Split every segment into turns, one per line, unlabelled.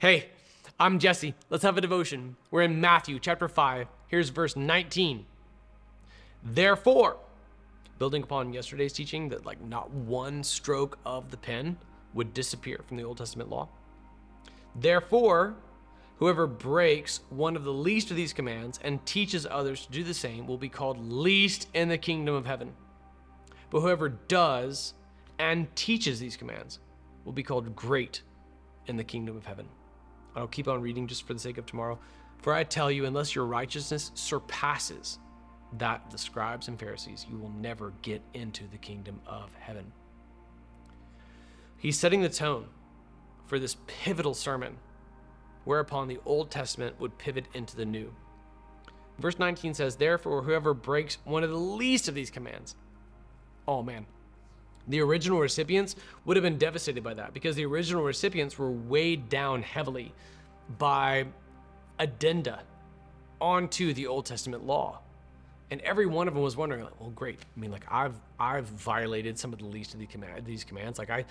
Hey, I'm Jesse. Let's have a devotion. We're in Matthew chapter 5. Here's verse 19. Therefore, building upon yesterday's teaching that like not one stroke of the pen would disappear from the Old Testament law. Therefore, whoever breaks one of the least of these commands and teaches others to do the same will be called least in the kingdom of heaven. But whoever does and teaches these commands will be called great in the kingdom of heaven. I'll keep on reading just for the sake of tomorrow. For I tell you, unless your righteousness surpasses that of the scribes and Pharisees, you will never get into the kingdom of heaven. He's setting the tone for this pivotal sermon, whereupon the Old Testament would pivot into the New. Verse 19 says, Therefore, whoever breaks one of the least of these commands, oh man, the original recipients would have been devastated by that because the original recipients were weighed down heavily by addenda onto the Old Testament law. And every one of them was wondering, like, well, great. I mean, like I've I've violated some of the least of the command, these commands. Like I,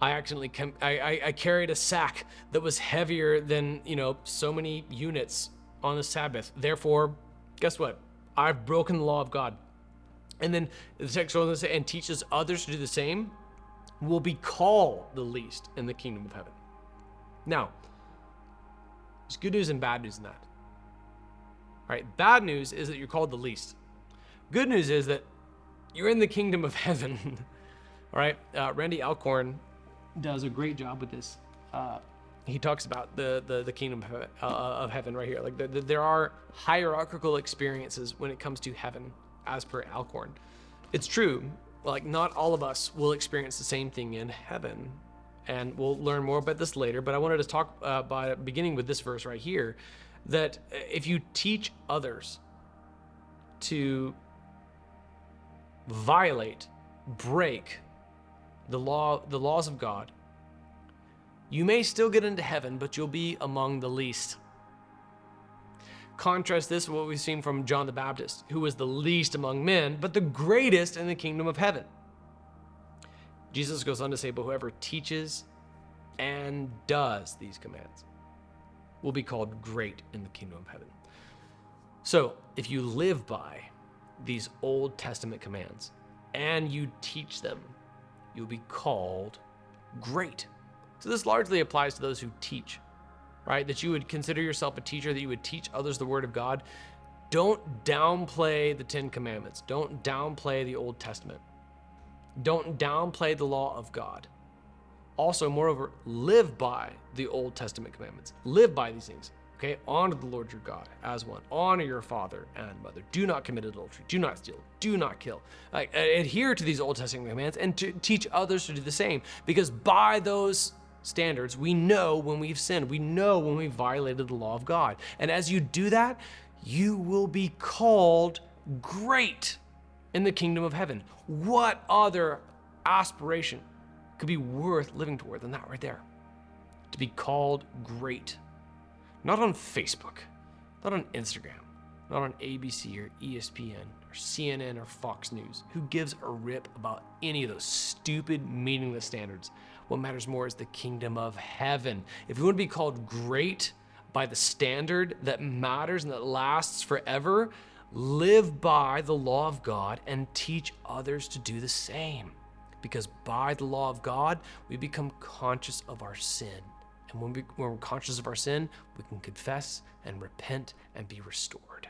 I accidentally com- I, I, I carried a sack that was heavier than you know so many units on the Sabbath. Therefore, guess what? I've broken the law of God. And then the text goes on to say, and teaches others to do the same, will be called the least in the kingdom of heaven. Now, there's good news and bad news in that. All right, bad news is that you're called the least. Good news is that you're in the kingdom of heaven. All right, uh, Randy Alcorn does a great job with this. Uh, he talks about the the, the kingdom of uh, of heaven right here. Like the, the, there are hierarchical experiences when it comes to heaven, as per Alcorn. It's true. Like not all of us will experience the same thing in heaven, and we'll learn more about this later. But I wanted to talk uh, by beginning with this verse right here, that if you teach others to violate, break the law, the laws of God, you may still get into heaven, but you'll be among the least. Contrast this with what we've seen from John the Baptist, who was the least among men, but the greatest in the kingdom of heaven. Jesus goes on to say, But whoever teaches and does these commands will be called great in the kingdom of heaven. So, if you live by these Old Testament commands and you teach them, you'll be called great. So, this largely applies to those who teach, right? That you would consider yourself a teacher, that you would teach others the Word of God. Don't downplay the Ten Commandments, don't downplay the Old Testament, don't downplay the law of God. Also, moreover, live by the Old Testament commandments, live by these things. Okay, honor the Lord your God as one. Honor your father and mother. Do not commit adultery. Do not steal. Do not kill. Like, adhere to these Old Testament commands and to teach others to do the same. Because by those standards, we know when we've sinned. We know when we've violated the law of God. And as you do that, you will be called great in the kingdom of heaven. What other aspiration could be worth living toward than that right there? To be called great. Not on Facebook, not on Instagram, not on ABC or ESPN or CNN or Fox News. Who gives a rip about any of those stupid, meaningless standards? What matters more is the kingdom of heaven. If you want to be called great by the standard that matters and that lasts forever, live by the law of God and teach others to do the same. Because by the law of God, we become conscious of our sin and when, we, when we're conscious of our sin, we can confess and repent and be restored.